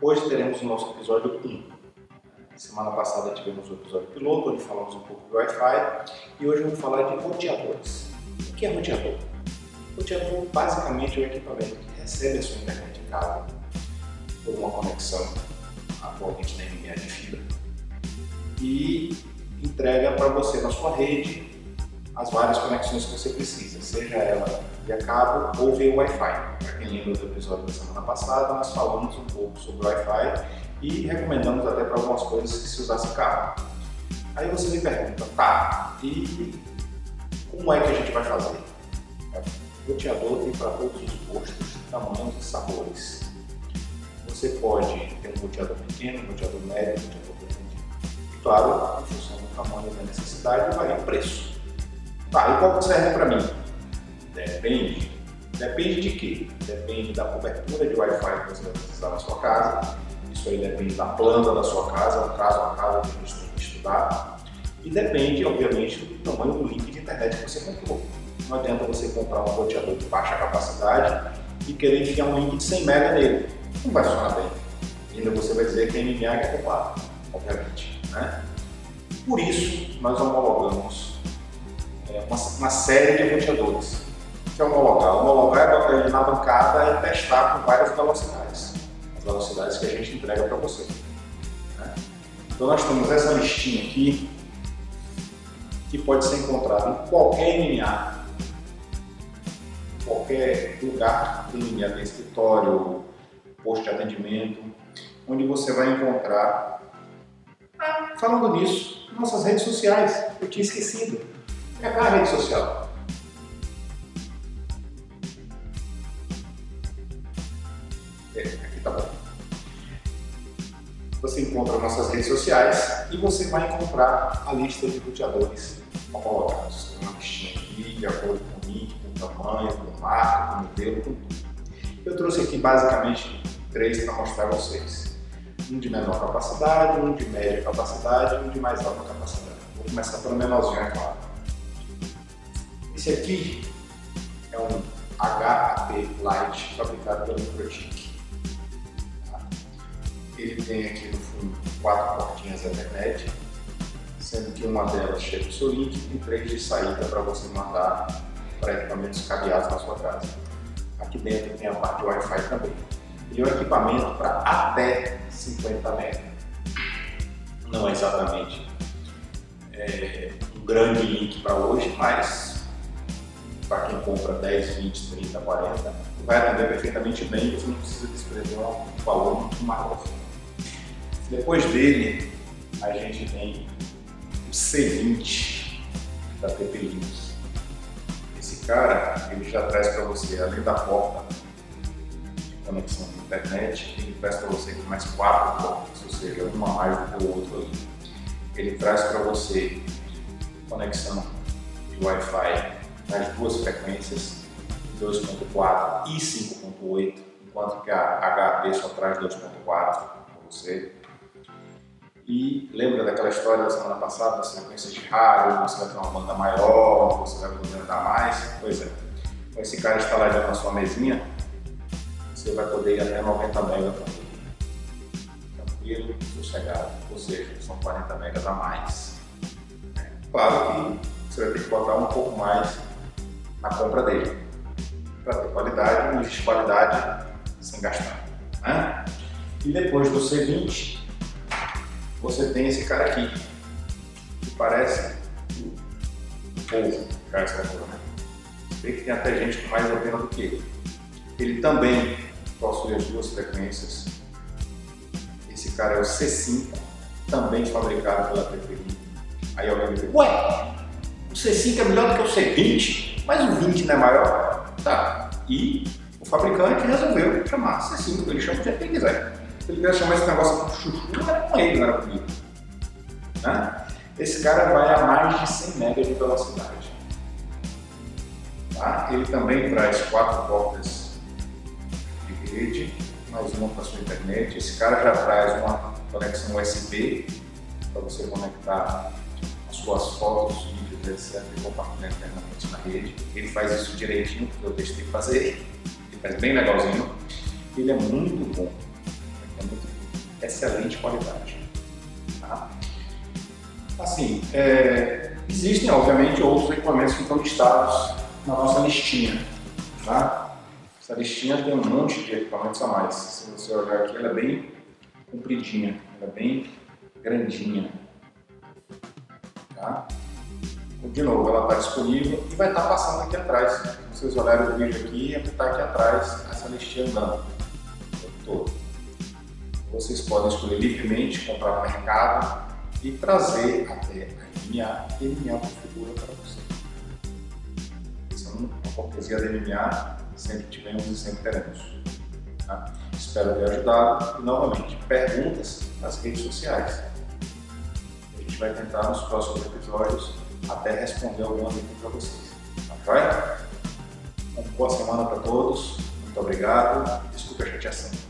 Hoje teremos o nosso episódio 1. Semana passada tivemos o episódio piloto, onde falamos um pouco do Wi-Fi, e hoje vamos falar de roteadores. O que é roteador? Roteador basicamente é um equipamento que recebe a sua internet em casa por uma conexão, atualmente na linha de fibra, e entrega para você na sua rede as várias conexões que você precisa, seja ela via cabo ou via Wi-Fi. Para quem lembra do episódio da semana passada, nós falamos um pouco sobre Wi-Fi e recomendamos até para algumas coisas que se usasse cabo. Aí você me pergunta, tá, e como é que a gente vai fazer? O roteador tem para todos os gostos, tamanhos e sabores. Você pode ter um roteador pequeno, um roteador médio, um roteador grande. Claro, em função do tamanho da necessidade, varia o preço. Tá, e qual serve para mim? Depende. Depende de quê? Depende da cobertura de Wi-Fi que você vai precisar na sua casa. Isso aí depende da planta da sua casa, no caso casa que gente tem que estudar. E depende, obviamente, do tamanho do link de internet que você comprou. Não adianta você comprar um roteador de baixa capacidade e querer enfiar um link de 100 MB nele. Não vai funcionar bem. Ainda você vai dizer que MMA é culpado, obviamente. Né? Por isso, nós homologamos uma, uma, série de roteadores. Que é homologar? Homologar é botar ele na bancada e testar com várias velocidades. As velocidades que a gente entrega para você. Né? Então nós temos essa listinha aqui que pode ser encontrada em qualquer MMA, qualquer lugar que tem MMA, escritório, posto de atendimento, onde você vai encontrar. Ah, falando nisso, nossas redes sociais, eu tinha esquecido. É a rede social. É, aqui tá bom. Você encontra nossas redes sociais e você vai encontrar a lista de roteadores homologados. Tem uma listinha aqui, de acordo com o link, com o tamanho, com marca, com modelo, com tudo. Eu trouxe aqui basicamente três para mostrar a vocês. Um de menor capacidade, um de média capacidade e um de mais alta capacidade. Vou começar pelo menorzinho, é claro. Esse aqui é um HAP Lite fabricado pela Microtik. Ele tem aqui no fundo quatro portinhas Ethernet, sendo que uma delas chega o seu link e três de saída para você mandar para equipamentos cabeados na sua casa. Aqui dentro tem a parte Wi-Fi também. E é um equipamento para até 50 MB. Não é exatamente é, um grande link para hoje, mas para quem compra 10, 20, 30, 40, vai atender perfeitamente bem e você não precisa desprezar um valor muito maior. Depois dele, a gente tem o C20 da TP. Esse cara, ele já traz para você, além da porta de conexão a internet, ele traz para você mais quatro portas, ou seja, uma mais do que o outro ali. Ele traz para você conexão de Wi-Fi nas duas frequências, 2.4 e 5.8, enquanto que a HP só traz 2.4 para você. E lembra daquela história da semana passada, das frequências de rádio, você vai ter uma banda maior, você vai poder andar mais? Pois é, com esse cara instalado na sua mesinha, você vai poder ir até 90 MB tranquilo, sossegado, ou seja, são 40 MB a mais. Claro que você vai ter que botar um pouco mais na compra dele. Para ter qualidade, existe qualidade sem gastar. Né? E depois do C20, você tem esse cara aqui, que parece o povo, cara, essa né? Vê que tem até gente com mais antena do que ele. Ele também possui as duas frequências. Esse cara é o C5, também fabricado pela TPI. Aí alguém me diz, ué, o C5 é melhor do que o C20? Mas o 20 não é maior? Tá. E o fabricante resolveu chamar C5, ele chama do jeito que ele quiser. Se ele quiser chamar esse negócio de chuchu, não era com ele, não era comigo. Né? Esse cara vai a mais de 100 MB de velocidade. Tá? Ele também traz quatro portas de rede, mais uma para sua internet. Esse cara já traz uma conexão USB para você conectar as suas fotos e internamente na rede. Ele faz isso direitinho, porque eu testei fazer. Ele faz bem legalzinho. Ele é muito bom. é excelente qualidade. Tá? Assim, é, existem obviamente outros equipamentos que estão listados na nossa listinha. Tá? Essa listinha tem um monte de equipamentos a mais. Se você olhar aqui, ela é bem compridinha, ela é bem grandinha. Tá? De novo, ela está disponível e vai estar tá passando aqui atrás. Se vocês olharem o vídeo aqui, está aqui atrás essa listinha andando. Todo. Vocês podem escolher livremente, comprar no mercado e trazer até a MMA e MMA configura para você. Isso é uma cortesia da MMA, sempre tivemos e sempre teremos. Tá? Espero ter ajudado e novamente, perguntas nas redes sociais. A gente vai tentar nos próximos episódios até responder algumas aqui para vocês. Tá joia? Uma boa semana para todos. Muito obrigado. Desculpa a chateação.